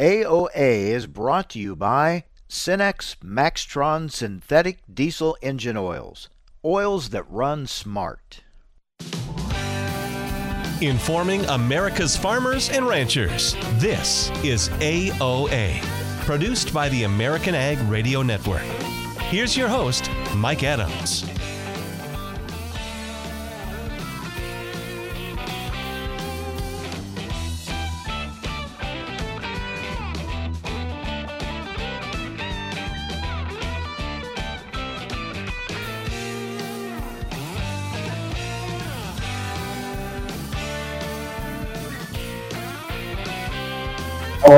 AOA is brought to you by Cenex Maxtron Synthetic Diesel Engine Oils. Oils that run smart. Informing America's farmers and ranchers. This is AOA, produced by the American Ag Radio Network. Here's your host, Mike Adams.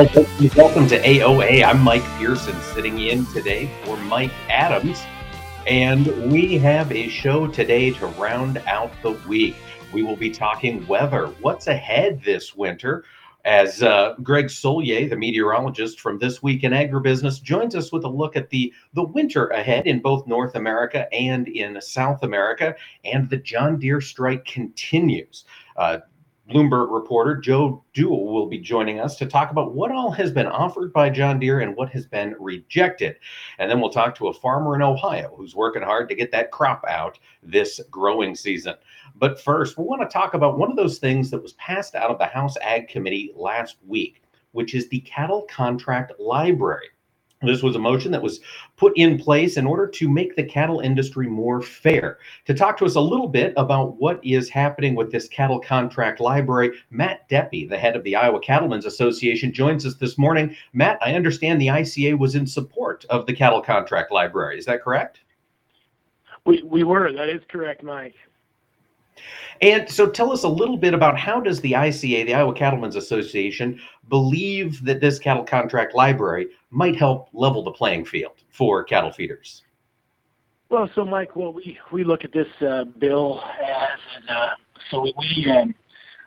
Welcome to AOA. I'm Mike Pearson sitting in today for Mike Adams. And we have a show today to round out the week. We will be talking weather. What's ahead this winter? As uh, Greg Soulje, the meteorologist from This Week in Agribusiness, joins us with a look at the, the winter ahead in both North America and in South America. And the John Deere strike continues. Uh, Bloomberg reporter Joe Deaux will be joining us to talk about what all has been offered by John Deere and what has been rejected. And then we'll talk to a farmer in Ohio who's working hard to get that crop out this growing season. But first, we want to talk about one of those things that was passed out of the House Ag Committee last week, which is the cattle contract library. This was a motion that was put in place in order to make the cattle industry more fair. To talk to us a little bit about what is happening with this cattle contract library, Matt Deppe, the head of the Iowa Cattlemen's Association, joins us this morning. Matt, I understand the ICA was in support of the cattle contract library. Is that correct? We, we were. That is correct, Mike. And so tell us a little bit about how does the ICA, the Iowa Cattlemen's Association, believe that this cattle contract library might help level the playing field for cattle feeders? Well, so Mike, well, we, we look at this uh, bill as, uh, so we, um,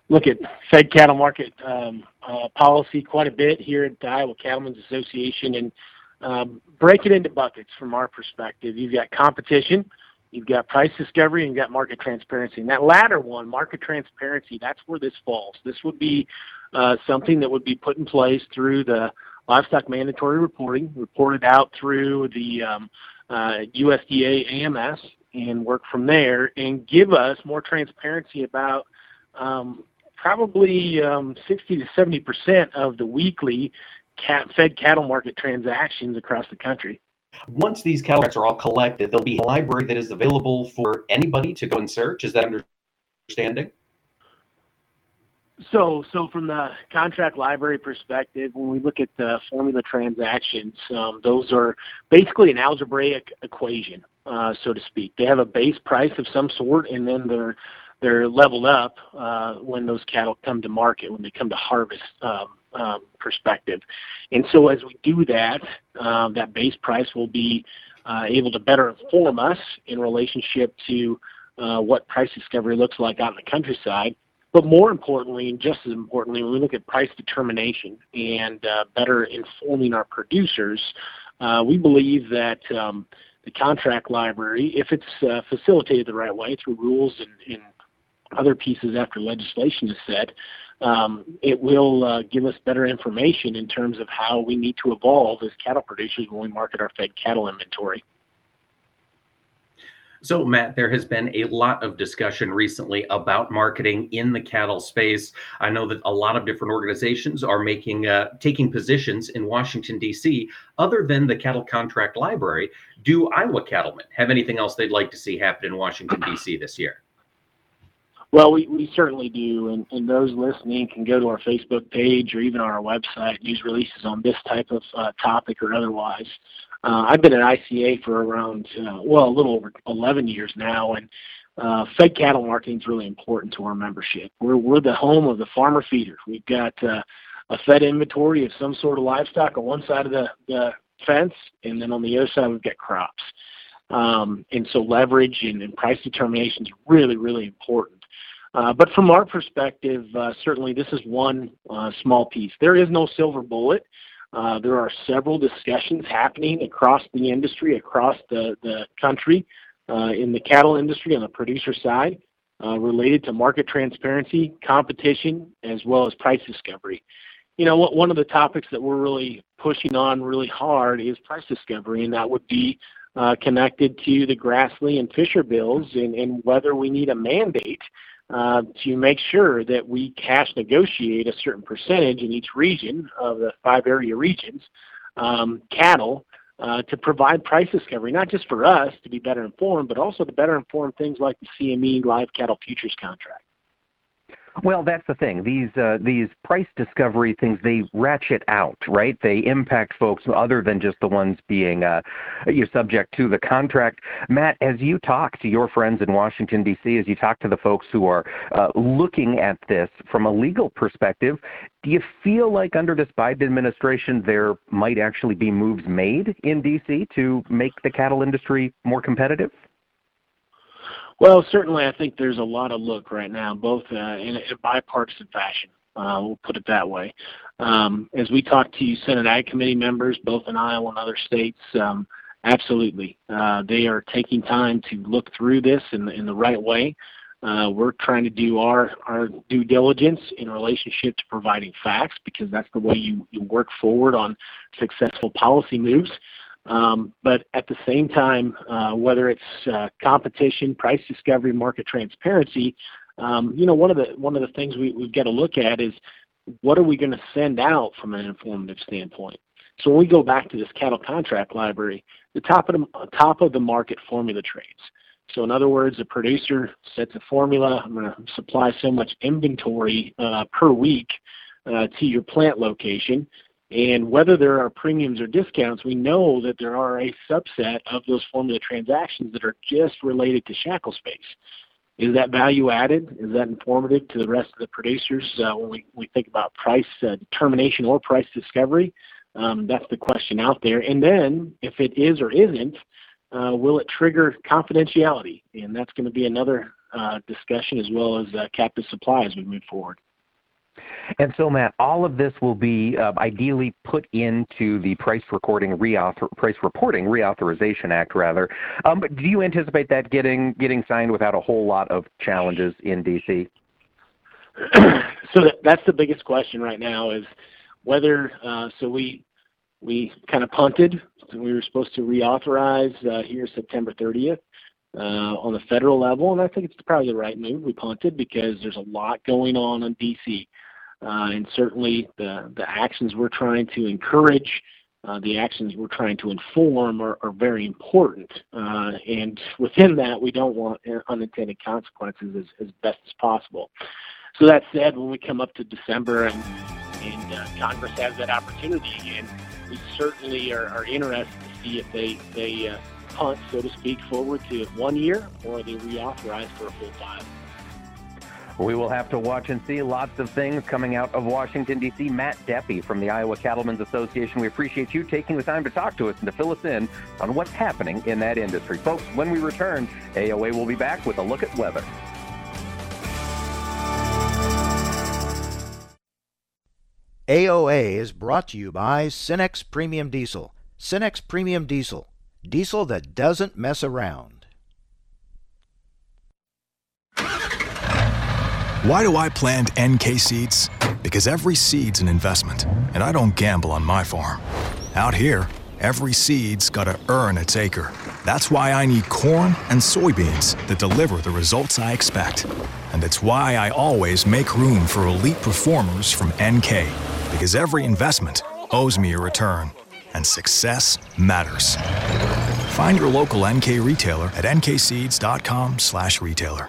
look at fed cattle market um, uh, policy quite a bit here at the Iowa Cattlemen's Association and um, break it into buckets from our perspective. You've got competition, You've got price discovery and you've got market transparency. And that latter one, market transparency, that's where this falls. This would be uh, something that would be put in place through the livestock mandatory reporting, reported out through the um, uh, USDA AMS, and work from there and give us more transparency about um, probably um, 60 to 70 percent of the weekly cat, fed cattle market transactions across the country. Once these cattle are all collected, there'll be a library that is available for anybody to go and search. Is that understanding? So, so from the contract library perspective, when we look at the formula transactions, um, those are basically an algebraic equation, uh, so to speak. They have a base price of some sort, and then they're they're leveled up uh, when those cattle come to market, when they come to harvest. Um, um, perspective. And so as we do that, uh, that base price will be uh, able to better inform us in relationship to uh, what price discovery looks like out in the countryside. But more importantly, and just as importantly, when we look at price determination and uh, better informing our producers, uh, we believe that um, the contract library, if it's facilitated the right way through rules and, and other pieces after legislation is set, um, it will uh, give us better information in terms of how we need to evolve as cattle producers when we market our fed cattle inventory. So, Matt, there has been a lot of discussion recently about marketing in the cattle space. I know that a lot of different organizations are making uh, taking positions in Washington D.C. Other than the cattle contract library, do Iowa cattlemen have anything else they'd like to see happen in Washington D.C. this year? Well, we, we certainly do, and, and those listening can go to our Facebook page or even on our website, news releases on this type of uh, topic or otherwise. Uh, I've been at ICA for around, uh, well, a little over 11 years now, and uh, fed cattle marketing is really important to our membership. We're, we're the home of the farmer feeder. We've got uh, a fed inventory of some sort of livestock on one side of the, the fence, and then on the other side we've got crops. Um, and so leverage and, and price determination is really, really important. Uh, but from our perspective, uh, certainly this is one uh, small piece. There is no silver bullet. There are several discussions happening across the industry, across the, country, in the cattle industry on the producer side, related to market transparency, competition, as well as price discovery. you know, one of the topics that we're really pushing on really hard is price discovery, and that would be connected to the Grassley and Fischer bills and whether we need a mandate uh, to make sure that we cash negotiate a certain percentage in each region of the five area regions um, cattle uh, to provide price discovery, not just for us to be better informed, but also to better inform things like the CME live cattle futures contract. Well, that's the thing. These uh, these price discovery things they ratchet out, right? They impact folks other than just the ones being uh, you subject to the contract. Matt, as you talk to your friends in Washington D.C., as you talk to the folks who are uh, looking at this from a legal perspective, do you feel like under this Biden administration there might actually be moves made in D.C. to make the cattle industry more competitive? Well, certainly, I think there's a lot of look right now, both uh, in a bipartisan fashion. Uh, we'll put it that way. Um, as we talk to Senate Ag Committee members, both in Iowa and other states, um, absolutely, uh, they are taking time to look through this in the, in the right way. Uh, we're trying to do our, our due diligence in relationship to providing facts because that's the way you, you work forward on successful policy moves. Um, but at the same time, uh, whether it's uh, competition, price discovery, market transparency, um, you know, one of the one of the things we, we've got to look at is what are we going to send out from an informative standpoint. So when we go back to this cattle contract library, the top of the top of the market formula trades. So in other words, a producer sets a formula. I'm going to supply so much inventory uh, per week uh, to your plant location. And whether there are premiums or discounts, we know that there are a subset of those formula transactions that are just related to shackle space. Is that value added? Is that informative to the rest of the producers uh, when we, we think about price uh, determination or price discovery? Um, that's the question out there. And then, if it is or isn't, uh, will it trigger confidentiality? And that's going to be another uh, discussion as well as uh, captive supply as we move forward. And so, Matt, all of this will be uh, ideally put into the price recording reauthor, price reporting reauthorization act, rather. Um, but do you anticipate that getting getting signed without a whole lot of challenges in D.C.? so that, that's the biggest question right now is whether. Uh, so we we kind of punted. We were supposed to reauthorize uh, here September 30th. Uh, on the federal level, and I think it's probably the right move. We punted because there's a lot going on in D.C. Uh, and certainly the, the actions we're trying to encourage, uh, the actions we're trying to inform are, are very important. Uh, and within that, we don't want unintended consequences as, as best as possible. So that said, when we come up to December and, and uh, Congress has that opportunity again, we certainly are, are interested to see if they, they uh, punt, so to speak, forward to one year or they reauthorize for a full five. We will have to watch and see lots of things coming out of Washington, D.C. Matt Deppe from the Iowa Cattlemen's Association. We appreciate you taking the time to talk to us and to fill us in on what's happening in that industry. Folks, when we return, AOA will be back with a look at weather. AOA is brought to you by Cenex Premium Diesel. Cenex Premium Diesel. Diesel that doesn't mess around. Why do I plant NK seeds? Because every seed's an investment, and I don't gamble on my farm. Out here, every seed's gotta earn its acre. That's why I need corn and soybeans that deliver the results I expect. And it's why I always make room for elite performers from NK, because every investment owes me a return, and success matters. Find your local NK retailer at nkseeds.com/retailer.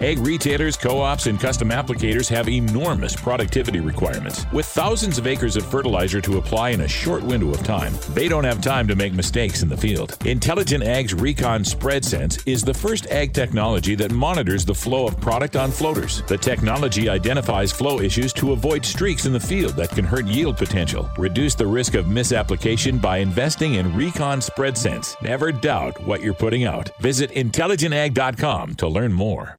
Ag retailers, co ops, and custom applicators have enormous productivity requirements. With thousands of acres of fertilizer to apply in a short window of time, they don't have time to make mistakes in the field. Intelligent Ag's Recon Spread Sense is the first ag technology that monitors the flow of product on floaters. The technology identifies flow issues to avoid streaks in the field that can hurt yield potential. Reduce the risk of misapplication by investing in Recon Spread Sense. Never doubt what you're putting out. Visit intelligentag.com to learn more.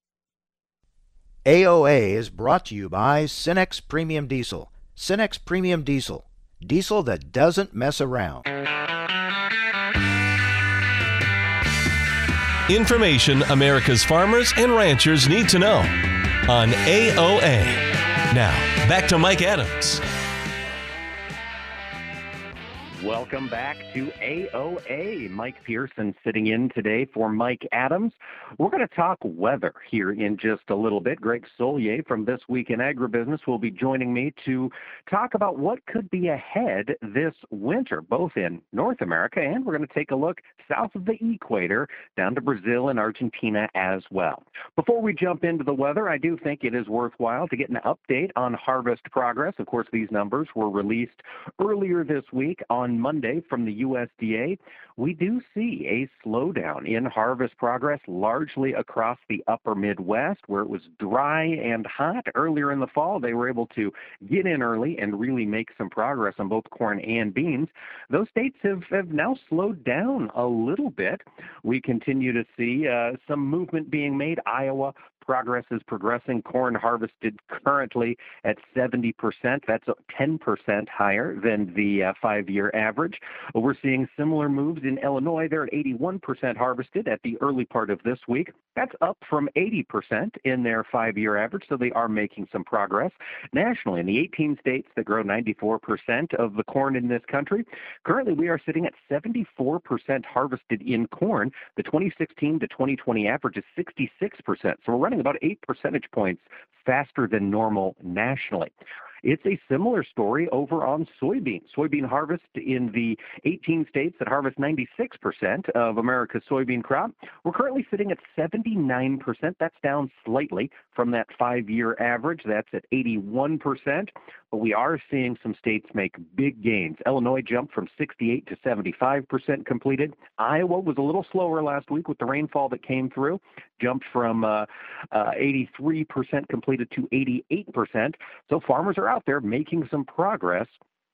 AOA is brought to you by Cenex Premium Diesel. Cenex Premium Diesel. Diesel that doesn't mess around. Information America's farmers and ranchers need to know on AOA. Now, back to Mike Adams. Welcome back to AOA. Mike Pearson sitting in today for Mike Adams. We're going to talk weather here in just a little bit. Greg Soulje from This Week in Agribusiness will be joining me to talk about what could be ahead this winter, both in North America and we're going to take a look south of the equator down to Brazil and Argentina as well. Before we jump into the weather, I do think it is worthwhile to get an update on harvest progress. Of course, these numbers were released earlier this week on Monday from the USDA, we do see a slowdown in harvest progress largely across the upper Midwest where it was dry and hot earlier in the fall. They were able to get in early and really make some progress on both corn and beans. Those states have, have now slowed down a little bit. We continue to see uh, some movement being made. Iowa progress is progressing. Corn harvested currently at 70%. That's 10% higher than the uh, five year average. We're seeing similar moves in Illinois. They're at 81% harvested at the early part of this week. That's up from 80% in their five year average, so they are making some progress. Nationally, in the 18 states that grow 94% of the corn in this country, currently we are sitting at 74% harvested in corn. The 2016 to 2020 average is 66%. So we're running about eight percentage points faster than normal nationally. It's a similar story over on soybean. Soybean harvest in the 18 states that harvest 96% of America's soybean crop. We're currently sitting at 79%. That's down slightly from that five year average. That's at 81%. But we are seeing some states make big gains. Illinois jumped from 68 to 75% completed. Iowa was a little slower last week with the rainfall that came through, jumped from uh, uh, 83% completed to 88%. So farmers are out there making some progress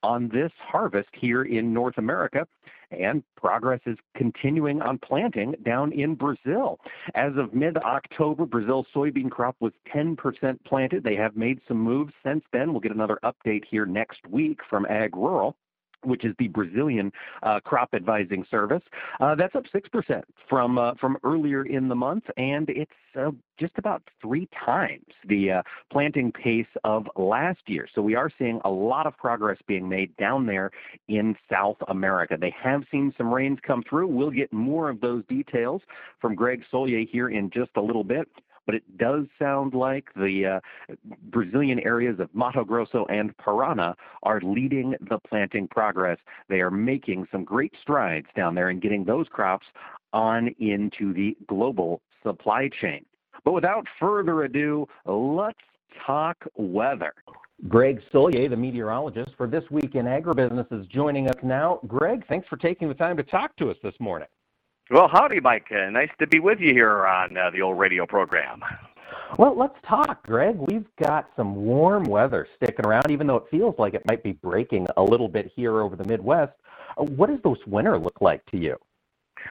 on this harvest here in North America. And progress is continuing on planting down in Brazil. As of mid October, Brazil's soybean crop was 10% planted. They have made some moves since then. We'll get another update here next week from AgRural. Which is the Brazilian uh, crop advising service. Uh, that's up 6% from uh, from earlier in the month, and it's uh, just about three times the uh, planting pace of last year. So we are seeing a lot of progress being made down there in South America. They have seen some rains come through. We'll get more of those details from Greg Soulje here in just a little bit but it does sound like the uh, Brazilian areas of Mato Grosso and Parana are leading the planting progress. They are making some great strides down there in getting those crops on into the global supply chain. But without further ado, let's talk weather. Greg Soulje, the meteorologist for This Week in Agribusiness, is joining us now. Greg, thanks for taking the time to talk to us this morning. Well, howdy, Mike. Uh, nice to be with you here on uh, the old radio program. Well, let's talk, Greg. We've got some warm weather sticking around, even though it feels like it might be breaking a little bit here over the Midwest. Uh, what does this winter look like to you?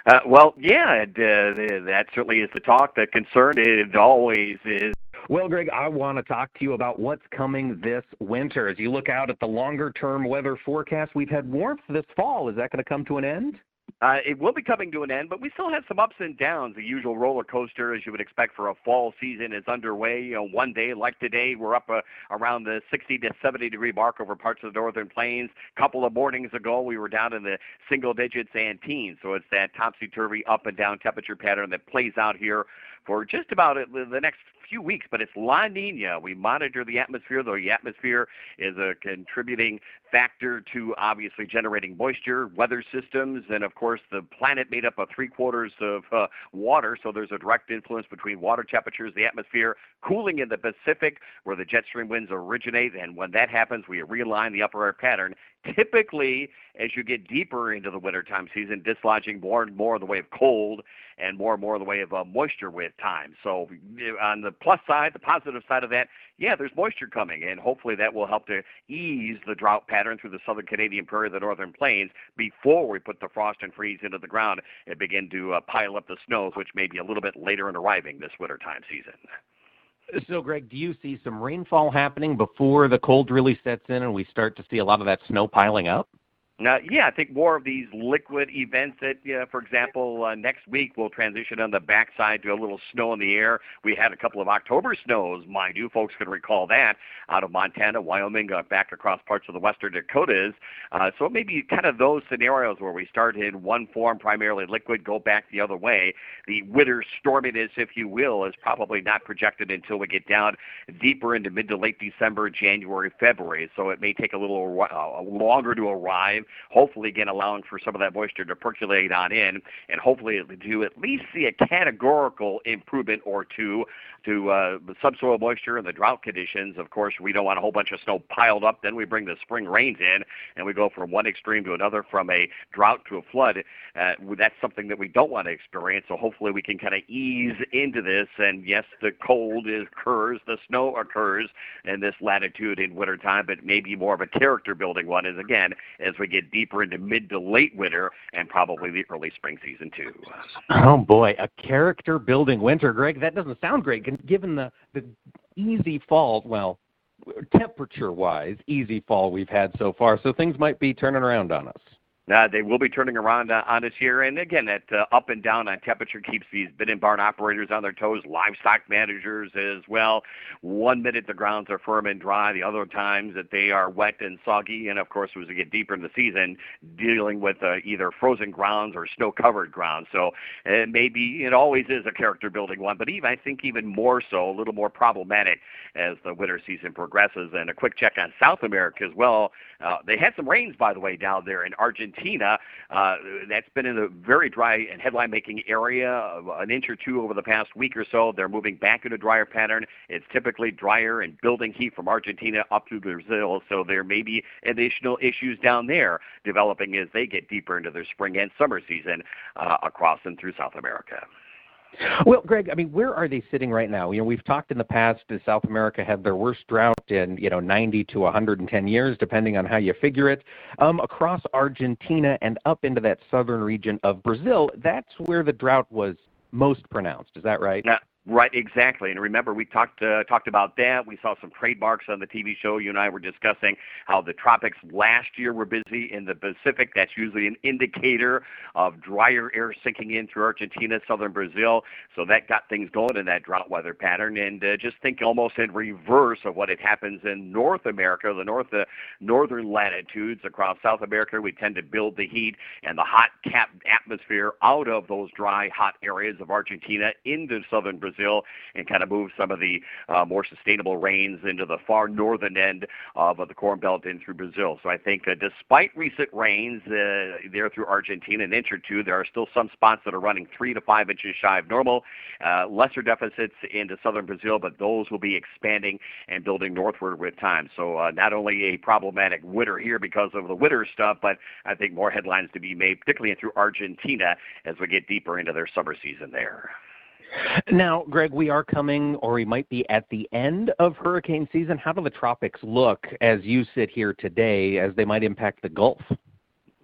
Uh, well, yeah, it, uh, that certainly is the talk. The concern it always is. Well, Greg, I want to talk to you about what's coming this winter. As you look out at the longer term weather forecast, we've had warmth this fall. Is that going to come to an end? Uh, it will be coming to an end, but we still have some ups and downs. The usual roller coaster, as you would expect for a fall season, is underway. You know, one day, like today, we're up uh, around the 60 to 70 degree mark over parts of the northern plains. A couple of mornings ago, we were down in the single digits and teens. So it's that topsy turvy up and down temperature pattern that plays out here for just about the next few weeks, but it's La Nina. We monitor the atmosphere, though the atmosphere is a contributing factor to obviously generating moisture, weather systems, and of course the planet made up of three quarters of uh, water, so there's a direct influence between water temperatures, the atmosphere, cooling in the Pacific where the jet stream winds originate, and when that happens, we realign the upper air pattern. Typically, as you get deeper into the wintertime season, dislodging more and more in the way of cold and more and more in the way of uh, moisture with time. So on the plus side, the positive side of that, yeah, there's moisture coming, and hopefully that will help to ease the drought pattern through the southern Canadian prairie, the northern plains, before we put the frost and freeze into the ground and begin to uh, pile up the snows, which may be a little bit later in arriving this wintertime season. So, Greg, do you see some rainfall happening before the cold really sets in and we start to see a lot of that snow piling up? Now, yeah, I think more of these liquid events that, uh, for example, uh, next week we'll transition on the backside to a little snow in the air. We had a couple of October snows, mind you. Folks can recall that out of Montana, Wyoming, uh, back across parts of the western Dakotas. Uh, so maybe kind of those scenarios where we start in one form, primarily liquid, go back the other way. The winter storminess, if you will, is probably not projected until we get down deeper into mid to late December, January, February. So it may take a little uh, longer to arrive hopefully again allowing for some of that moisture to percolate on in, and hopefully to at least see a categorical improvement or two to uh, subsoil moisture and the drought conditions. Of course, we don't want a whole bunch of snow piled up. Then we bring the spring rains in, and we go from one extreme to another, from a drought to a flood. Uh, that's something that we don't want to experience. So hopefully, we can kind of ease into this. And yes, the cold occurs, the snow occurs in this latitude in wintertime, but maybe more of a character building one is again as we get deeper into mid to late winter and probably the early spring season too. Oh boy, a character building winter, Greg. That doesn't sound great given the, the easy fall, well, temperature wise, easy fall we've had so far. So things might be turning around on us. Uh, they will be turning around uh, on us here. And again, that uh, up and down on temperature keeps these bin and barn operators on their toes, livestock managers as well. One minute the grounds are firm and dry, the other times that they are wet and soggy. And of course, as we get deeper in the season, dealing with uh, either frozen grounds or snow covered grounds. So uh, maybe it always is a character building one, but even I think even more so, a little more problematic as the winter season progresses. And a quick check on South America as well. Uh, they had some rains, by the way, down there in Argentina. Argentina. Uh, that's been in a very dry and headline making area, an inch or two over the past week or so. They're moving back into a drier pattern. It's typically drier and building heat from Argentina up to Brazil, so there may be additional issues down there developing as they get deeper into their spring and summer season uh, across and through South America. Well, Greg, I mean, where are they sitting right now? You know, we've talked in the past that South America had their worst drought in, you know, 90 to 110 years, depending on how you figure it. Um, across Argentina and up into that southern region of Brazil, that's where the drought was most pronounced. Is that right? Yeah. Right, exactly. And remember, we talked uh, talked about that. We saw some trademarks on the TV show. You and I were discussing how the tropics last year were busy in the Pacific. That's usually an indicator of drier air sinking in through Argentina, southern Brazil. So that got things going in that drought weather pattern. And uh, just think almost in reverse of what it happens in North America, the north uh, northern latitudes across South America. We tend to build the heat and the hot cap atmosphere out of those dry, hot areas of Argentina into southern Brazil Brazil and kind of move some of the uh, more sustainable rains into the far northern end of uh, the Corn Belt in through Brazil. So I think uh, despite recent rains uh, there through Argentina, an inch or two, there are still some spots that are running three to five inches shy of normal. Uh, lesser deficits into southern Brazil, but those will be expanding and building northward with time. So uh, not only a problematic winter here because of the winter stuff, but I think more headlines to be made, particularly through Argentina as we get deeper into their summer season there. Now, Greg, we are coming, or we might be at the end of hurricane season. How do the tropics look as you sit here today, as they might impact the Gulf?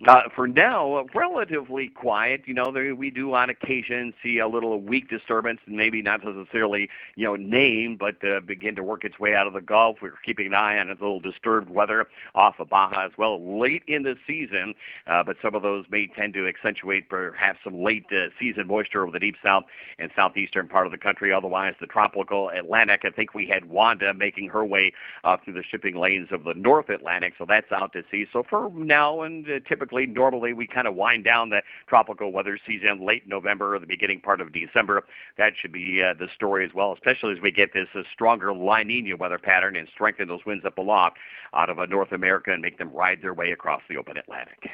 Uh, for now, uh, relatively quiet. You know, there, we do on occasion see a little weak disturbance, and maybe not necessarily, you know, name, but uh, begin to work its way out of the Gulf. We're keeping an eye on a little disturbed weather off of Baja as well late in the season, uh, but some of those may tend to accentuate perhaps some late uh, season moisture over the deep south and southeastern part of the country. Otherwise, the tropical Atlantic, I think we had Wanda making her way uh, through the shipping lanes of the North Atlantic, so that's out to sea. So for now, and uh, typically typically, normally we kind of wind down the tropical weather season late November or the beginning part of December. That should be uh, the story as well, especially as we get this uh, stronger La Nina weather pattern and strengthen those winds up aloft out of uh, North America and make them ride their way across the open Atlantic.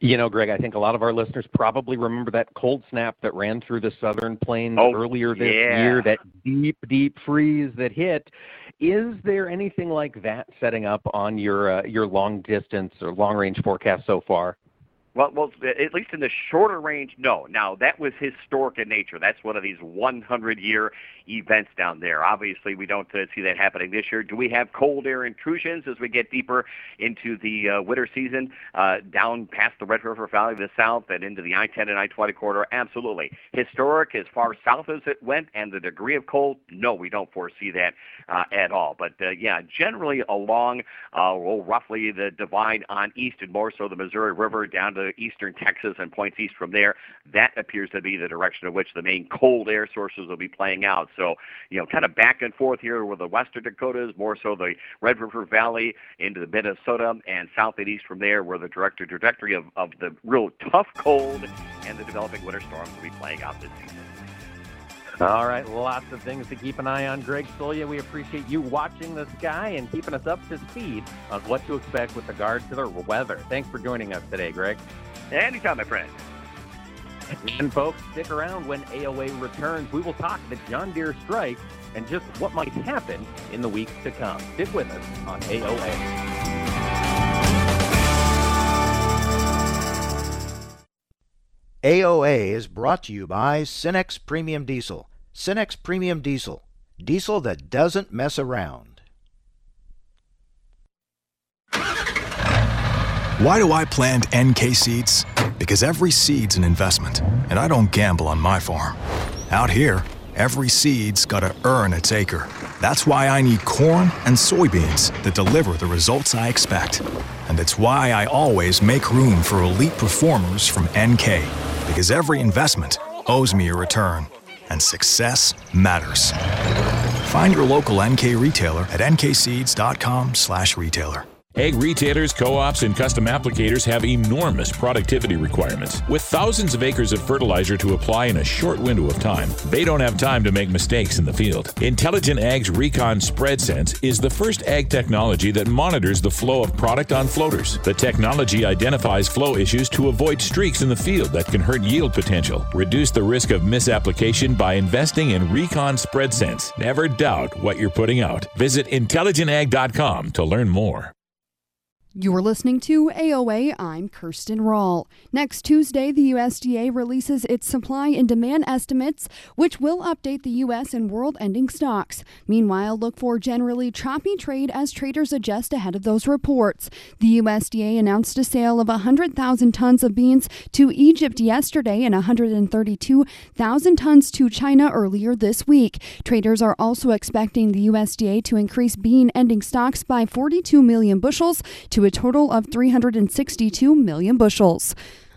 You know, Greg, I think a lot of our listeners probably remember that cold snap that ran through the southern plains oh, earlier this yeah. year, that deep, deep freeze that hit. Is there anything like that setting up on your uh, your long distance or long range forecast so far? Well, well, at least in the shorter range, no. Now that was historic in nature. That's one of these 100-year events down there. Obviously, we don't uh, see that happening this year. Do we have cold air intrusions as we get deeper into the uh, winter season, uh, down past the Red River Valley to the south and into the I-10 and I-20 corridor? Absolutely. Historic as far south as it went, and the degree of cold, no, we don't foresee that uh, at all. But uh, yeah, generally along, uh, well, roughly the divide on east and more so the Missouri River down to eastern Texas and points east from there. That appears to be the direction of which the main cold air sources will be playing out. So, you know, kind of back and forth here with the western Dakotas, more so the Red River Valley into the Minnesota and south and east from there, where the direct trajectory of, of the real tough cold and the developing winter storms will be playing out this season. All right, lots of things to keep an eye on. Greg Soulje, we appreciate you watching the sky and keeping us up to speed on what to expect with regard to the weather. Thanks for joining us today, Greg. Anytime, my friend. And folks, stick around when AOA returns. We will talk the John Deere strike and just what might happen in the weeks to come. Stick with us on AOA. AOA is brought to you by Cenex Premium Diesel. Cenex Premium Diesel. Diesel that doesn't mess around. Why do I plant NK seeds? Because every seed's an investment, and I don't gamble on my farm. Out here, every seed's got to earn its acre. That's why I need corn and soybeans that deliver the results I expect. And it's why I always make room for elite performers from NK. Because every investment owes me a return, and success matters. Find your local NK retailer at nkseeds.com/retailer. Ag retailers, co ops, and custom applicators have enormous productivity requirements. With thousands of acres of fertilizer to apply in a short window of time, they don't have time to make mistakes in the field. Intelligent Ag's Recon Spread Sense is the first ag technology that monitors the flow of product on floaters. The technology identifies flow issues to avoid streaks in the field that can hurt yield potential. Reduce the risk of misapplication by investing in Recon Spread Sense. Never doubt what you're putting out. Visit intelligentag.com to learn more. You're listening to AOA. I'm Kirsten Rawl. Next Tuesday, the USDA releases its supply and demand estimates, which will update the U.S. and world ending stocks. Meanwhile, look for generally choppy trade as traders adjust ahead of those reports. The USDA announced a sale of 100,000 tons of beans to Egypt yesterday and 132,000 tons to China earlier this week. Traders are also expecting the USDA to increase bean ending stocks by 42 million bushels to a total of 362 million bushels.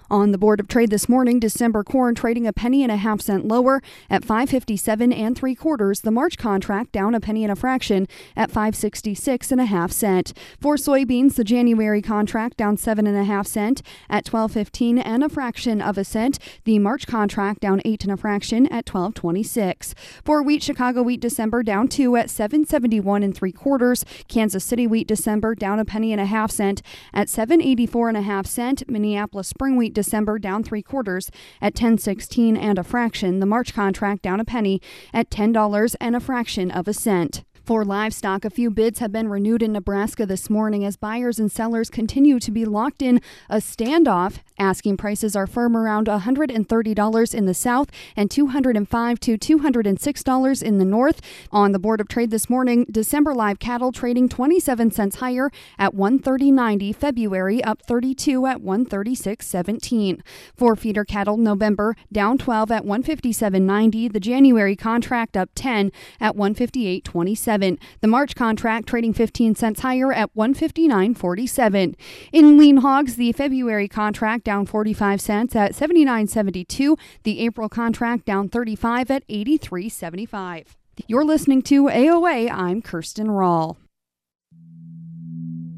On the Board of Trade this morning, December corn trading a penny and a half cent lower at 557 and three quarters. The March contract down a penny and a fraction at 566 and a half cent. For soybeans, the January contract down seven and a half cent at 1215 and a fraction of a cent. The March contract down eight and a fraction at 1226. For wheat, Chicago wheat December down two at 771 and three quarters. Kansas City wheat December down a penny and a half cent at 784 and a half cent. Minneapolis spring wheat December down three quarters at 1016 and a fraction. The March contract down a penny at $10 and a fraction of a cent. For livestock, a few bids have been renewed in Nebraska this morning as buyers and sellers continue to be locked in a standoff. Asking prices are firm around $130 in the south and 205 to $206 in the north. On the Board of Trade this morning, December live cattle trading 27 cents higher at 130.90. February up 32 at 136.17. For feeder cattle, November down 12 at 157.90. The January contract up 10 at 158.27. The March contract trading 15 cents higher at 159.47. In lean hogs, the February contract down 45 cents at 79.72. The April contract down 35 at 83.75. You're listening to AOA. I'm Kirsten Rawl.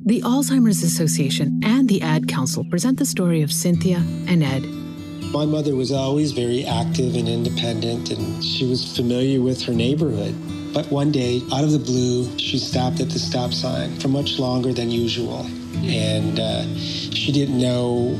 The Alzheimer's Association and the Ad Council present the story of Cynthia and Ed. My mother was always very active and independent, and she was familiar with her neighborhood. But one day, out of the blue, she stopped at the stop sign for much longer than usual. And uh, she didn't know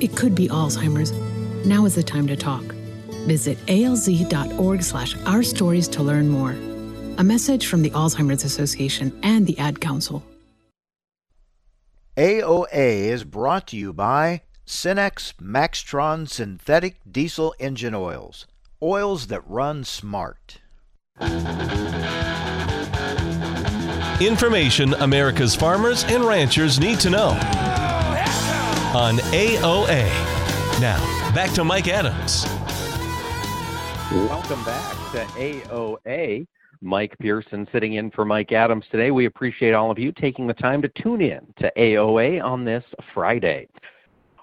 it could be Alzheimer's. Now is the time to talk. Visit alz.org slash our stories to learn more. A message from the Alzheimer's Association and the Ad Council. AOA is brought to you by Cenex Maxtron Synthetic Diesel Engine Oils. Oils that run smart. Information America's farmers and ranchers need to know on AOA. Now, back to Mike Adams. Welcome back to AOA. Mike Pearson sitting in for Mike Adams today. We appreciate all of you taking the time to tune in to AOA on this Friday.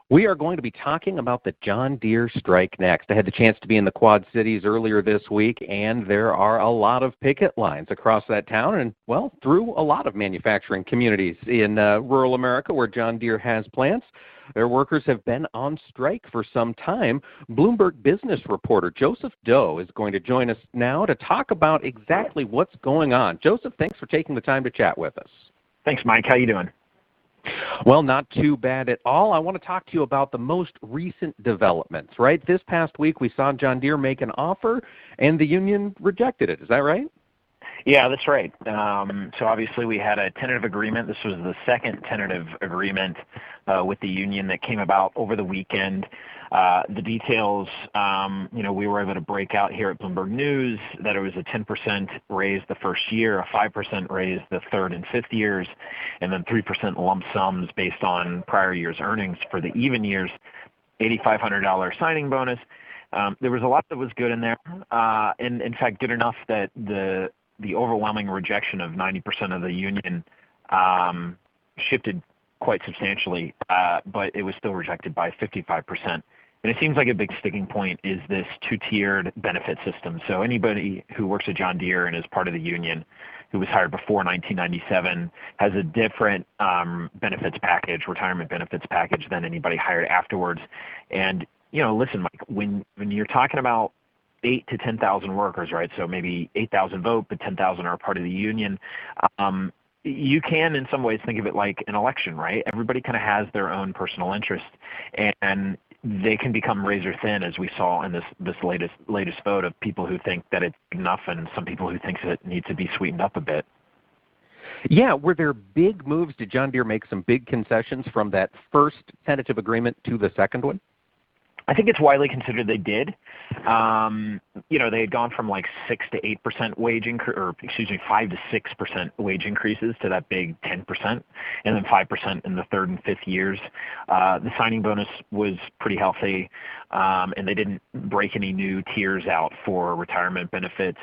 We are going to be talking about the John Deere strike next. I had the chance to be in the Quad Cities earlier this week, and there are a lot of picket lines across that town and, well, through a lot of manufacturing communities in uh, rural America where John Deere has plants. Their workers have been on strike for some time. Bloomberg business reporter Joseph Deaux is going to join us now to talk about exactly what's going on. Joseph, thanks for taking the time to chat with us. Thanks, Mike. How you doing? Well, not too bad at all. I want to talk to you about the most recent developments, right? This past week we saw John Deere make an offer and the union rejected it. Is that right? Yeah, that's right. Um, so obviously we had a tentative agreement. This was the second tentative agreement uh, with the union that came about over the weekend. Uh, the details, um, you know, we were able to break out here at Bloomberg News that it was a 10% raise the first year, a 5% raise the third and fifth years, and then 3% lump sums based on prior year's earnings for the even years, $8,500 signing bonus. Um, there was a lot that was good in there, uh, and in fact, good enough that the the overwhelming rejection of 90% of the union um, shifted quite substantially, uh, but it was still rejected by 55%. And it seems like a big sticking point is this two-tiered benefit system. So anybody who works at John Deere and is part of the union who was hired before 1997 has a different um, benefits package, retirement benefits package than anybody hired afterwards. And you know, listen, Mike, when when you're talking about eight to 10,000 workers, right? So maybe 8,000 vote, but 10,000 are part of the union. Um, you can, in some ways, think of it like an election, right? Everybody kind of has their own personal interest, and they can become razor thin, as we saw in this this latest latest vote of people who think that it's enough, and some people who think it needs to be sweetened up a bit. Yeah, were there big moves? Did John Deere make some big concessions from that first tentative agreement to the second one? I think it's widely considered they did. Um, you know, they had gone from like six to eight percent wage increase, or excuse me, five to six percent wage increases to that big ten percent, and then five percent in the third and fifth years. Uh, the signing bonus was pretty healthy, um, and they didn't break any new tiers out for retirement benefits.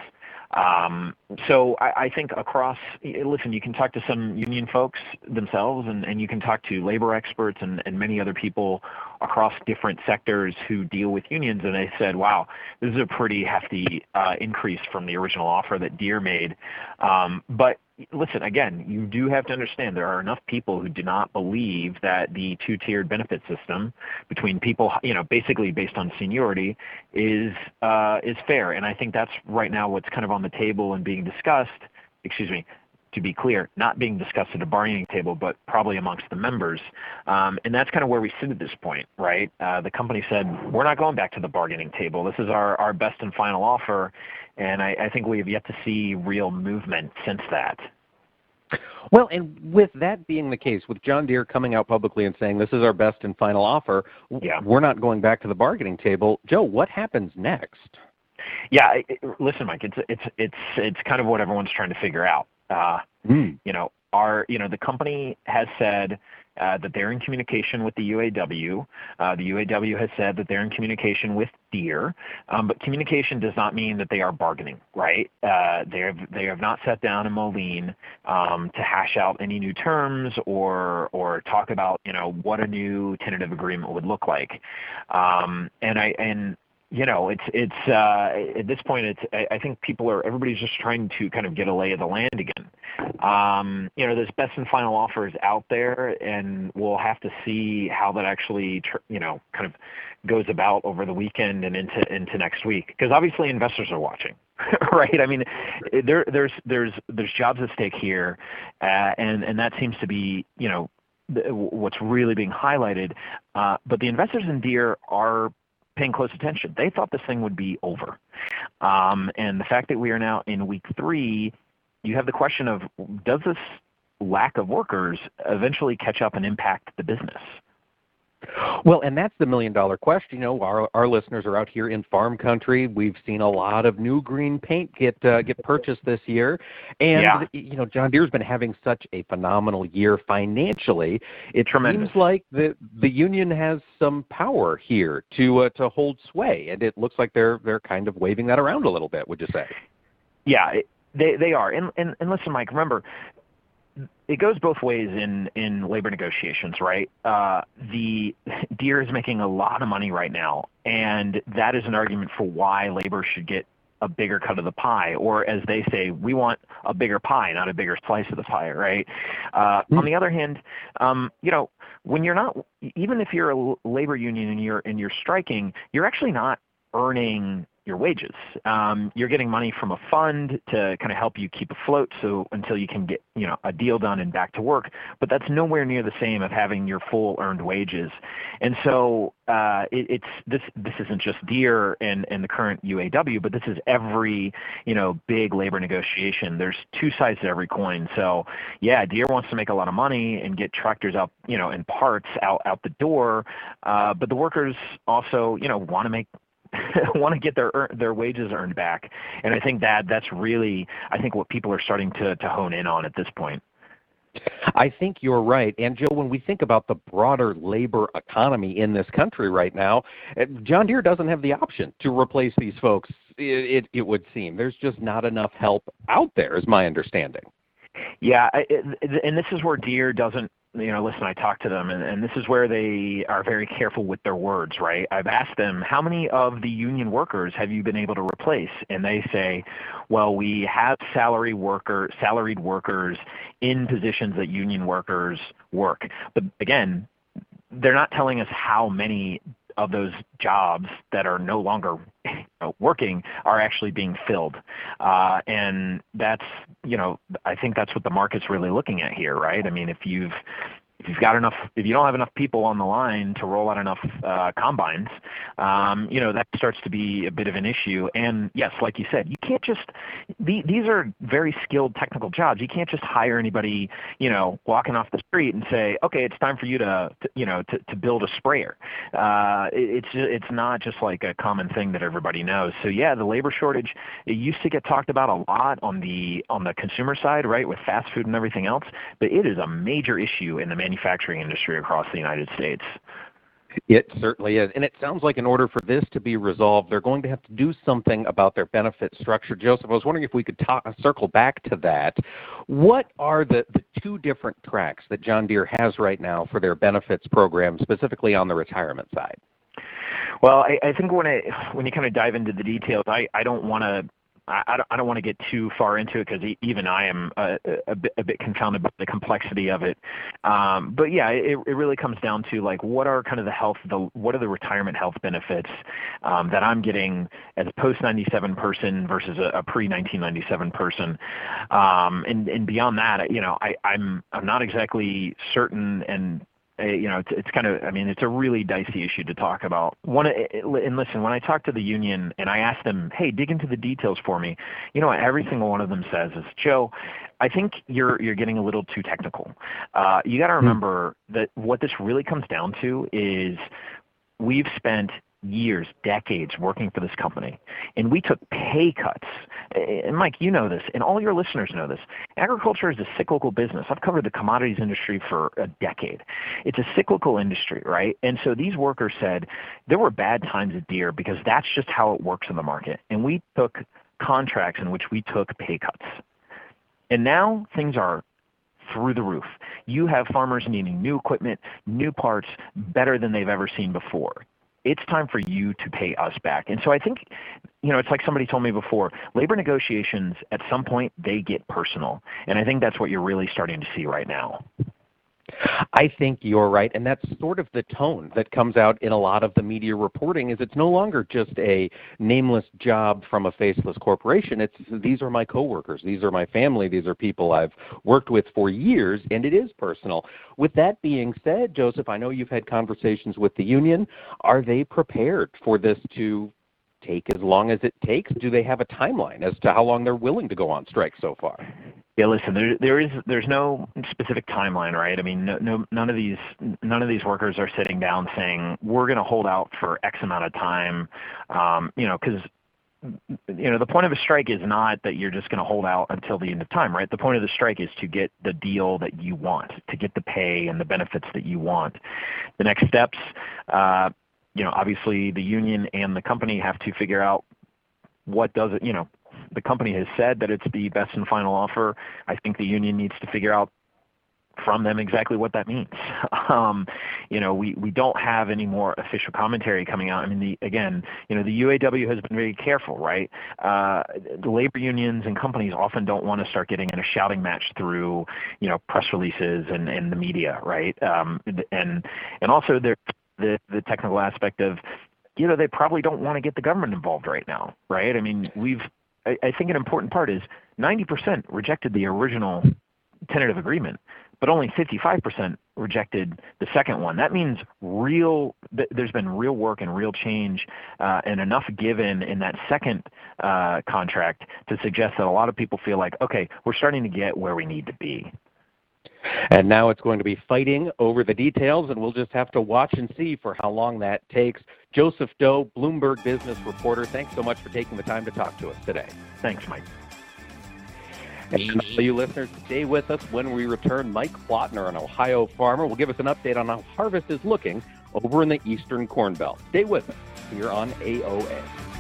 Um, so I, think across, listen, you can talk to some union folks themselves, and, you can talk to labor experts and, many other people across different sectors who deal with unions, and they said, "Wow, this is a pretty hefty uh, increase from the original offer that Deere made." Listen, again, you do have to understand there are enough people who do not believe that the two-tiered benefit system between people, you know, basically based on seniority, is uh, is fair. And I think that's right now what's kind of on the table and being discussed. Excuse me. To be clear, not being discussed at a bargaining table, but probably amongst the members. Um, and that's kind of where we sit at this point, right? Uh, the company said, we're not going back to the bargaining table. This is our, our best and final offer and I, I think we have yet to see real movement since that. Well, and with that being the case, with John Deere coming out publicly and saying this is our best and final offer, yeah. we're not going back to the bargaining table. Joe, what happens next? Yeah, it, listen, Mike, it's it's it's it's kind of what everyone's trying to figure out. Uh, mm. You know, our you know the company has said that they're in communication with the UAW. Uh, the UAW has said that they're in communication with Deere, um, but communication does not mean that they are bargaining, right? Uh, they have they have not sat down in Moline um, to hash out any new terms or or talk about you know what a new tentative agreement would look like. Um, and I and you know, it's it's uh, at this point, it's I, think people are everybody's just trying to kind of get a lay of the land again. Um, you know, there's best and final offers out there, and we'll have to see how that actually, you know, kind of goes about over the weekend and into into next week. Because obviously, investors are watching, right? I mean, there there's there's there's jobs at stake here, uh, and and that seems to be, you know, what's really being highlighted. Uh, but the investors in Deere are paying close attention. They thought this thing would be over. Um, and the fact that we are now in week three, you have the question of does this lack of workers eventually catch up and impact the business? Well, and that's the million dollar question. You know, our our listeners are out here in farm country. We've seen a lot of new green paint get uh, get purchased this year, and yeah. you know, John Deere's been having such a phenomenal year financially. It Tremendous. seems like the the union has some power here to uh, to hold sway, and it looks like they're they're kind of waving that around a little bit. Would you say? Yeah, it, they they are. And, and and listen, Mike. Remember, it goes both ways in in labor negotiations, right? Uh, the Deere is making a lot of money right now, and that is an argument for why labor should get a bigger cut of the pie, or as they say, we want a bigger pie, not a bigger slice of the pie, right? Uh, mm-hmm. On the other hand, um, you know, when you're not, even if you're a labor union and you're and you're striking, you're actually not earning your wages. Um, you're getting money from a fund to kind of help you keep afloat, so until you can get you know a deal done and back to work. But that's nowhere near the same of having your full earned wages. And so uh, it, it's this this isn't just Deere and, the current UAW, but this is every you know big labor negotiation. There's two sides to every coin. So yeah, Deere wants to make a lot of money and get tractors out you know and parts out out the door, uh, but the workers also you know want to make want to get their their wages earned back. And I think that that's really I think what people are starting to to hone in on at this point. I think you're right. And Joe, when we think about the broader labor economy in this country right now, eh, John Deere doesn't have the option to replace these folks. It, it, it would seem there's just not enough help out there, is my understanding. Yeah, it, and this is where Deere doesn't you know, listen, I talk to them, and, and this is where they are very careful with their words, right? I've asked them, how many of the union workers have you been able to replace? And they say, well, we have salary worker, salaried workers in positions that union workers work. But again, they're not telling us how many of those jobs that are no longer working are actually being filled. Uh, and that's, you know, I think that's what the market's really looking at here, right? I mean, if you've if you've got enough, if you don't have enough people on the line to roll out enough uh, combines, um, you know that starts to be a bit of an issue. And yes, like you said, you can't just the, these are very skilled technical jobs. You can't just hire anybody, you know, walking off the street and say, okay, it's time for you to, to you know, to, to build a sprayer. Uh, it, it's it's not just like a common thing that everybody knows. So yeah, the labor shortage it used to get talked about a lot on the on the consumer side, right, with fast food and everything else. But it is a major issue in the manufacturing industry across the United States. It certainly is. And it sounds like in order for this to be resolved, they're going to have to do something about their benefit structure. Joseph, I was wondering if we could talk, circle back to that. What are the, the two different tracks that John Deere has right now for their benefits program, specifically on the retirement side? Well, I, I think when I, when you kind of dive into the details, I, I don't want to I, don't want to get too far into it because even I am a, bit, confounded by the complexity of it. Um, but yeah, it, really comes down to like what are kind of the health, what are the retirement health benefits um, that I'm getting as a post 97 person versus a, a pre 1997 person, um, and beyond that, you know, I'm not exactly certain and you know, it's, it's kind of, I mean, it's a really dicey issue to talk about. One, and listen, when I talk to the union and I ask them, hey, dig into the details for me, you know, every single one of them says is, Joe, I think you're you're getting a little too technical. Uh, you got to hmm. remember that what this really comes down to is we've spent years, decades working for this company, and we took pay cuts. And Mike, you know this, and all your listeners know this. Agriculture is a cyclical business. I've covered the commodities industry for a decade. It's a cyclical industry, right? And so these workers said there were bad times at Deere because that's just how it works in the market. And we took contracts in which we took pay cuts. And now things are through the roof. You have farmers needing new equipment, new parts, better than they've ever seen before it's time for you to pay us back. And so I think, you know, it's like somebody told me before, labor negotiations at some point they get personal. And I think that's what you're really starting to see right now. I think you're right, and that's sort of the tone that comes out in a lot of the media reporting. Is it's no longer just a nameless job from a faceless corporation. It's these are my coworkers, these are my family, these are people I've worked with for years, and it is personal. With that being said, Joseph, I know you've had conversations with the union. Are they prepared for this to take as long as it takes? Do they have a timeline as to how long they're willing to go on strike so far? Yeah, listen, there there is there's no specific timeline, right? I mean, no, no none of these none of these workers are sitting down saying we're going to hold out for X amount of time, um, you know, because you know the point of a strike is not that you're just going to hold out until the end of time, right? The point of the strike is to get the deal that you want, to get the pay and the benefits that you want. The next steps, uh, you know, obviously the union and the company have to figure out what does it, you know, the company has said that it's the best and final offer. I think the union needs to figure out from them exactly what that means. Um, you know, we, we don't have any more official commentary coming out. I mean, the, again, you know, the UAW has been very careful, right? Uh, the labor unions and companies often don't want to start getting in a shouting match through, you know, press releases and, and the media, right? Um, and and also there's the the technical aspect of you know, they probably don't want to get the government involved right now, right? I mean, we've I, I think an important part is 90% rejected the original tentative agreement, but only 55% rejected the second one. That means real. There's been real work and real change, uh, and enough given in that second uh, contract to suggest that a lot of people feel like, okay, we're starting to get where we need to be. And now it's going to be fighting over the details, and we'll just have to watch and see for how long that takes. Joseph Deaux, Bloomberg business reporter, thanks so much for taking the time to talk to us today. Thanks, Mike. And all you listeners, stay with us when we return. Mike Plotner, an Ohio farmer, will give us an update on how harvest is looking over in the eastern Corn Belt. Stay with us here on AOA.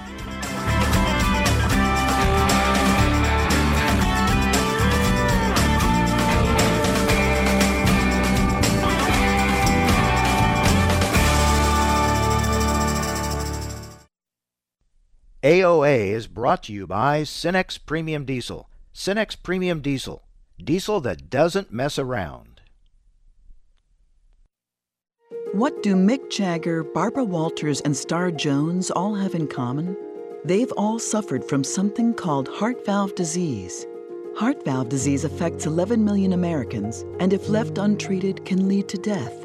AOA is brought to you by Cenex Premium Diesel. Cenex Premium Diesel. Diesel that doesn't mess around. What do Mick Jagger, Barbara Walters, and Star Jones all have in common? They've all suffered from something called heart valve disease. Heart valve disease affects 11 million Americans, and if left untreated, can lead to death.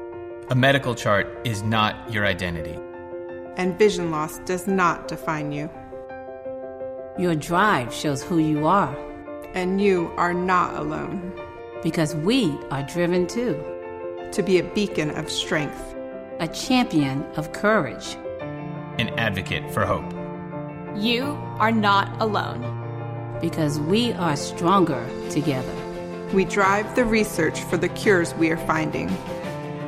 A medical chart is not your identity. And vision loss does not define you. Your drive shows who you are. And you are not alone. Because we are driven too. To be a beacon of strength, a champion of courage, an advocate for hope. You are not alone. Because we are stronger together. We drive the research for the cures we are finding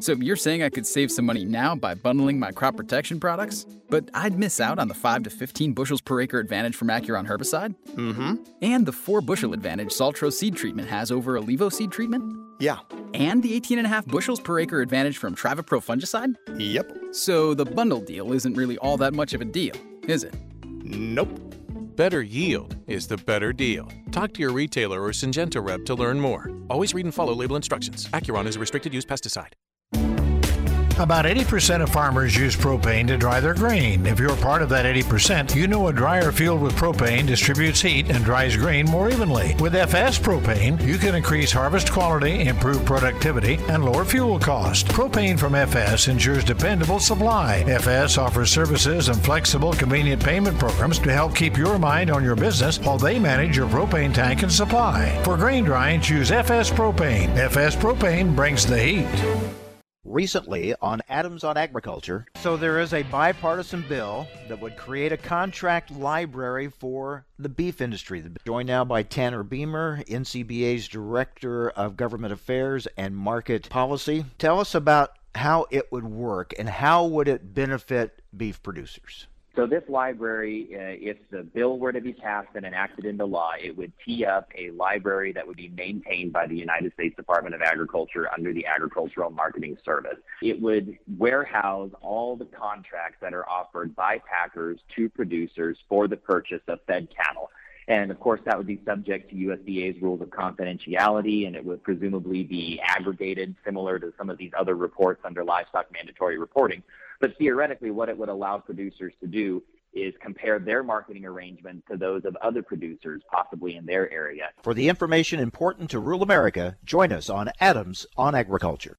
So you're saying I could save some money now by bundling my crop protection products? But I'd miss out on the 5 to 15 bushels per acre advantage from Acuron herbicide? Mm-hmm. And the 4 bushel advantage Saltro seed treatment has over ILeVO seed treatment? Yeah. And the 18 and a half bushels per acre advantage from Trivapro fungicide? Yep. So the bundle deal isn't really all that much of a deal, is it? Nope. Better yield is the better deal. Talk to your retailer or Syngenta rep to learn more. Always read and follow label instructions. Acuron is a restricted use pesticide. About 80% of farmers use propane to dry their grain. If you're part of that 80%, you know a dryer field with propane distributes heat and dries grain more evenly. With FS propane, you can increase harvest quality, improve productivity, and lower fuel cost. Propane from FS ensures dependable supply. FS offers services and flexible, convenient payment programs to help keep your mind on your business while they manage your propane tank and supply. For grain drying, choose FS propane. FS propane brings the heat recently on Adams on Agriculture. So there is a bipartisan bill that would create a contract library for the beef industry. Joined now by Tanner Beymer, NCBA's Director of Government Affairs and Market Policy. Tell us about how it would work and how would it benefit beef producers? So this library, uh, if the bill were to be passed and enacted into law, it would tee up a library that would be maintained by the United States Department of Agriculture under the Agricultural Marketing Service. It would warehouse all the contracts that are offered by packers to producers for the purchase of fed cattle. And of course, that would be subject to USDA's rules of confidentiality, and it would presumably be aggregated similar to some of these other reports under livestock mandatory reporting. But theoretically, what it would allow producers to do is compare their marketing arrangements to those of other producers, possibly in their area. For the information important to rural America, join us on Adams on Agriculture.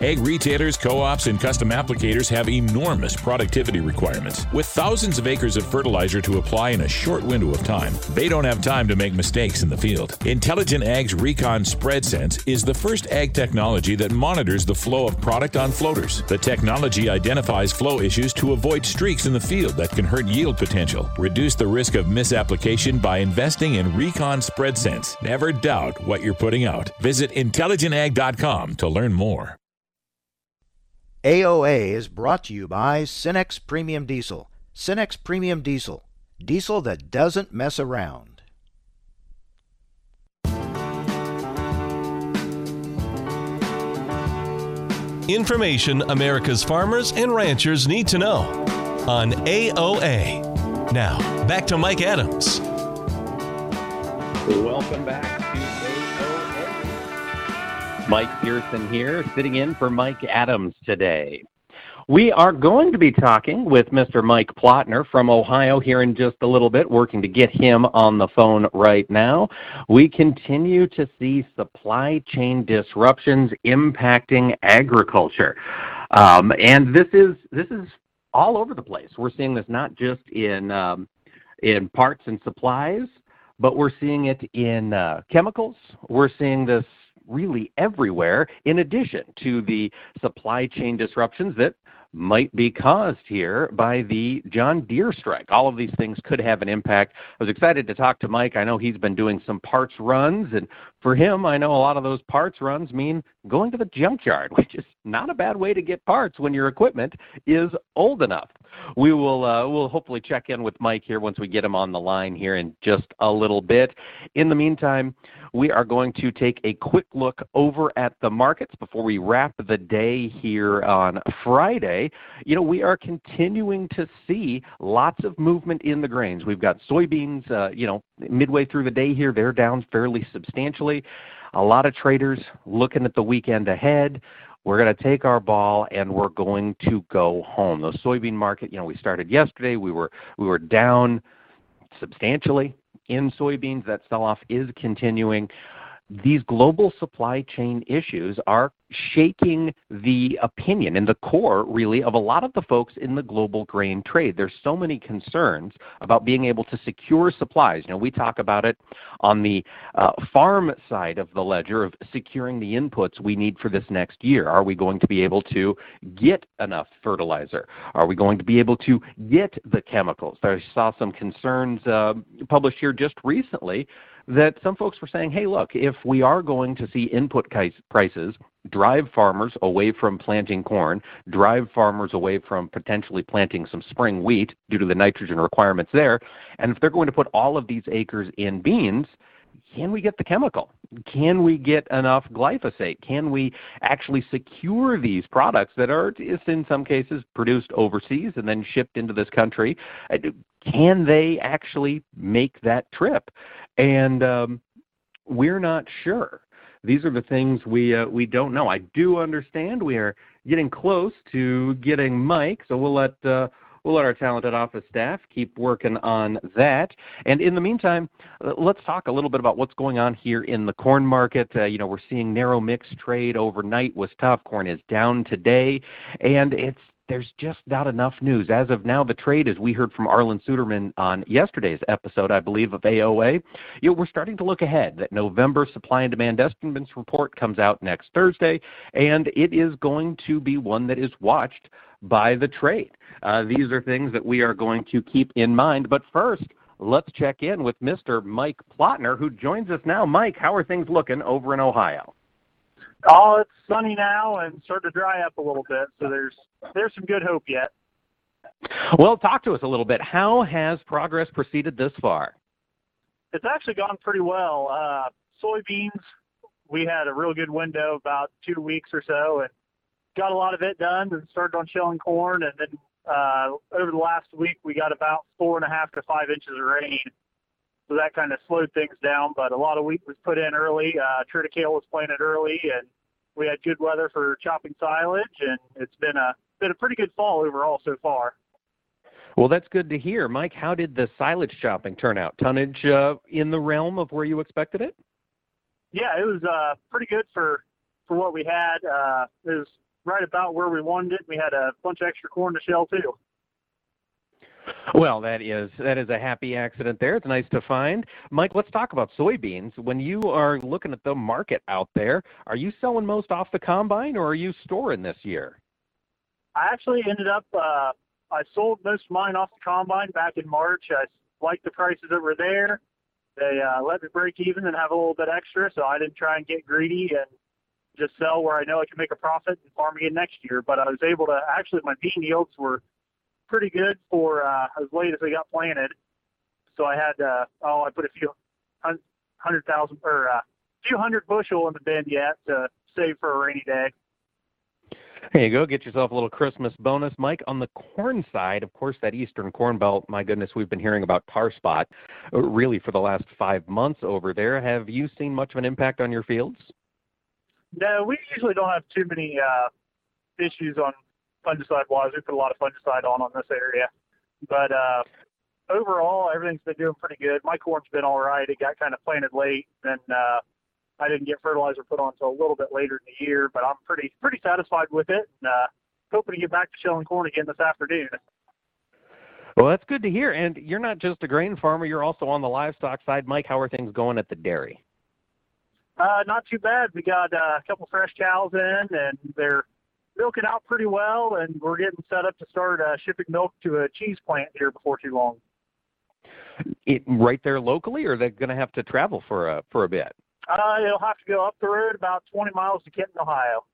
Ag retailers, co ops, and custom applicators have enormous productivity requirements. With thousands of acres of fertilizer to apply in a short window of time, they don't have time to make mistakes in the field. Intelligent Ag's Recon Spread Sense is the first ag technology that monitors the flow of product on floaters. The technology identifies flow issues to avoid streaks in the field that can hurt yield potential. Reduce the risk of misapplication by investing in Recon Spread Sense. Never doubt what you're putting out. Visit intelligentag.com to learn more. AOA is brought to you by Cenex Premium Diesel. Cenex Premium Diesel. Diesel that doesn't mess around. Information America's farmers and ranchers need to know on AOA. Now, back to Mike Adams. Welcome back to AOA. Mike Pearson here, sitting in for Mike Adams today. We are going to be talking with Mr. Mike Plotner from Ohio here in just a little bit, working to get him on the phone right now. We continue to see supply chain disruptions impacting agriculture. Um, and this is this is all over the place. We're seeing this not just in um, in parts and supplies, but we're seeing it in uh, chemicals. We're seeing this really everywhere, in addition to the supply chain disruptions that might be caused here by the John Deere strike. All of these things could have an impact. I was excited to talk to Mike. I know he's been doing some parts runs, and for him, I know a lot of those parts runs mean going to the junkyard, which is not a bad way to get parts when your equipment is old enough. We will uh, we'll hopefully check in with Mike here once we get him on the line here in just a little bit. In the meantime, we are going to take a quick look over at the markets before we wrap the day here on Friday. You know, we are continuing to see lots of movement in the grains. We've got soybeans, uh, you know, midway through the day here, they're down fairly substantially. A lot of traders looking at the weekend ahead. We're going to take our ball and we're going to go home. The soybean market, you know, we started yesterday. We were we were down substantially in soybeans. That sell-off is continuing. These global supply chain issues are shaking the opinion and the core, really, of a lot of the folks in the global grain trade. There's so many concerns about being able to secure supplies. You know, we talk about it on the uh, farm side of the ledger of securing the inputs we need for this next year. Are we going to be able to get enough fertilizer? Are we going to be able to get the chemicals? I saw some concerns uh, published here just recently that some folks were saying, hey, look, if we are going to see input prices drive farmers away from planting corn, drive farmers away from potentially planting some spring wheat due to the nitrogen requirements there, and if they're going to put all of these acres in beans, can we get the chemical? Can we get enough glyphosate? Can we actually secure these products that are, in some cases, produced overseas and then shipped into this country? Uh, can they actually make that trip? And um, we're not sure. These are the things we uh, we don't know. I do understand we are getting close to getting Mike, so we'll let uh, we'll let our talented office staff keep working on that. And in the meantime, uh, let's talk a little bit about what's going on here in the corn market. Uh, you know, we're seeing narrow mix trade overnight was tough. Corn is down today, and it's there's just not enough news. As of now, the trade, as we heard from Arlan Suderman on yesterday's episode, I believe, of AOA, you know, we're starting to look ahead. That November supply and demand estimates report comes out next Thursday, and it is going to be one that is watched by the trade. Uh, these are things that we are going to keep in mind. But first, let's check in with Mr. Mike Plotner, who joins us now. Mike, how are things looking over in Ohio? Oh, it's sunny now and starting to dry up a little bit, so there's there's some good hope yet. Well, talk to us a little bit. How has progress proceeded this far? It's actually gone pretty well. Uh, soybeans, we had a real good window, about two weeks or so, and got a lot of it done and started on shelling corn. And then uh, over the last week, we got about four and a half to five inches of rain. So that kind of slowed things down, but a lot of wheat was put in early. Uh, triticale was planted early, and we had good weather for chopping silage, and it's been a been a pretty good fall overall so far. Well, that's good to hear, Mike. How did the silage chopping turn out? Tonnage uh, in the realm of where you expected it? Yeah, it was uh, pretty good for for what we had. Uh, it was right about where we wanted it. We had a bunch of extra corn to shell too. Well, that is that is a happy accident there. It's nice to find. Mike, let's talk about soybeans. When you are looking at the market out there, are you selling most off the combine or are you storing this year? I actually ended up uh, I sold most of mine off the combine back in March. I liked the prices that were there. They uh, let me break even and have a little bit extra, so I didn't try and get greedy and just sell where I know I can make a profit and farm again next year. But I was able to actually my bean yields were pretty good for uh, as late as they got planted. So I had uh, oh I put a few hundred thousand or a uh, few hundred bushel in the bin yet to save for a rainy day. There you go. Get yourself a little Christmas bonus, Mike. On the corn side, of course, that eastern corn belt. My goodness, we've been hearing about tar spot uh, really for the last five months over there. Have you seen much of an impact on your fields? No, we usually don't have too many uh, issues on fungicide wise. We put a lot of fungicide on on this area, but uh, overall, everything's been doing pretty good. My corn's been all right. It got kind of planted late, and uh, I didn't get fertilizer put on until a little bit later in the year, but I'm pretty pretty satisfied with it. And, uh, hoping to get back to shelling corn again this afternoon. Well, that's good to hear. And you're not just a grain farmer; you're also on the livestock side. Mike, how are things going at the dairy? Uh, not too bad. We got uh, a couple fresh cows in, and they're milking out pretty well. And we're getting set up to start uh, shipping milk to a cheese plant here before too long. It, right there locally, or they're they going to have to travel for a for a bit? Uh, it'll have to go up the road about 20 miles to Kenton, Ohio.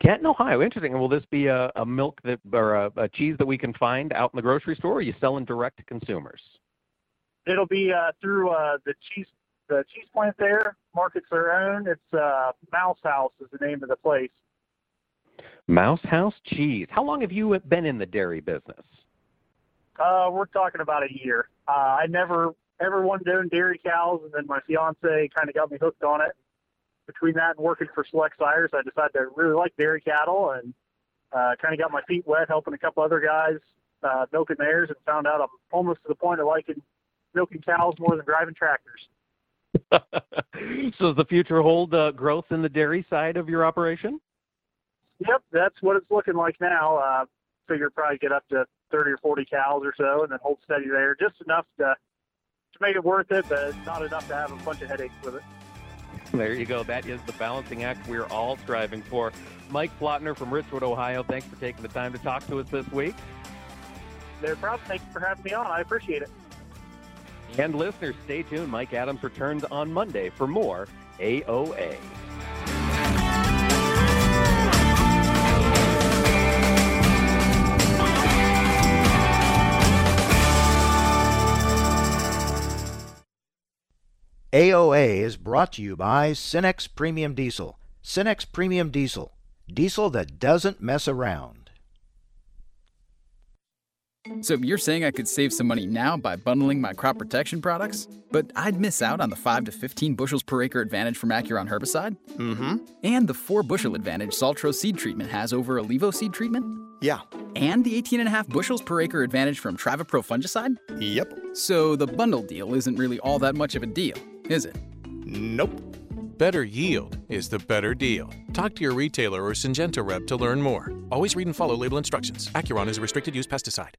Kenton, Ohio. Interesting. Will this be a, a milk that or a, a cheese that we can find out in the grocery store? Or are you selling direct to consumers? It'll be uh, through uh, the cheese the cheese plant there. Markets their own. It's uh, Mouse House is the name of the place. Mouse House Cheese. How long have you been in the dairy business? Uh, we're talking about a year. Uh, I never ever wanted to own dairy cows, and then my fiance kind of got me hooked on it. Between that and working for Select Sires, I decided to really like dairy cattle, and uh, kind of got my feet wet helping a couple other guys uh, milking theirs, and found out I'm almost to the point of liking milking cows more than driving tractors. so does the future hold uh, growth in the dairy side of your operation? Yep, that's what it's looking like now. Uh, figure probably get up to 30 or 40 cows or so, and then hold steady there, just enough to to make it worth it, but not enough to have a bunch of headaches with it. There you go. That is the balancing act we're all striving for. Mike Plotner from Richwood, Ohio. Thanks for taking the time to talk to us this week. No problem. Thank you for having me on. I appreciate it. And listeners, stay tuned. Mike Adams returns on Monday for more AOA. AOA is brought to you by Cenex Premium Diesel. Cenex Premium Diesel. Diesel that doesn't mess around. So you're saying I could save some money now by bundling my crop protection products? But I'd miss out on the 5 to 15 bushels per acre advantage from Acuron herbicide? Mm-hmm. And the 4 bushel advantage Saltro seed treatment has over ILeVO seed treatment? Yeah. And the 18 and a half bushels per acre advantage from Trivapro fungicide? Yep. So the bundle deal isn't really all that much of a deal is it? Nope. Better yield is the better deal. Talk to your retailer or Syngenta rep to learn more. Always read and follow label instructions. Acuron is a restricted use pesticide.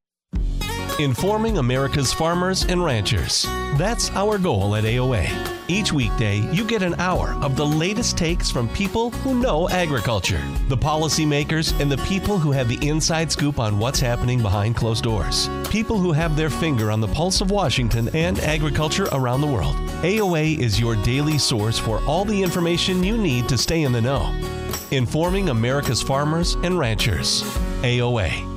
Informing America's farmers and ranchers. That's our goal at AOA. Each weekday, you get an hour of the latest takes from people who know agriculture, the policymakers, and the people who have the inside scoop on what's happening behind closed doors. People who have their finger on the pulse of Washington and agriculture around the world. AOA is your daily source for all the information you need to stay in the know. Informing America's farmers and ranchers. AOA.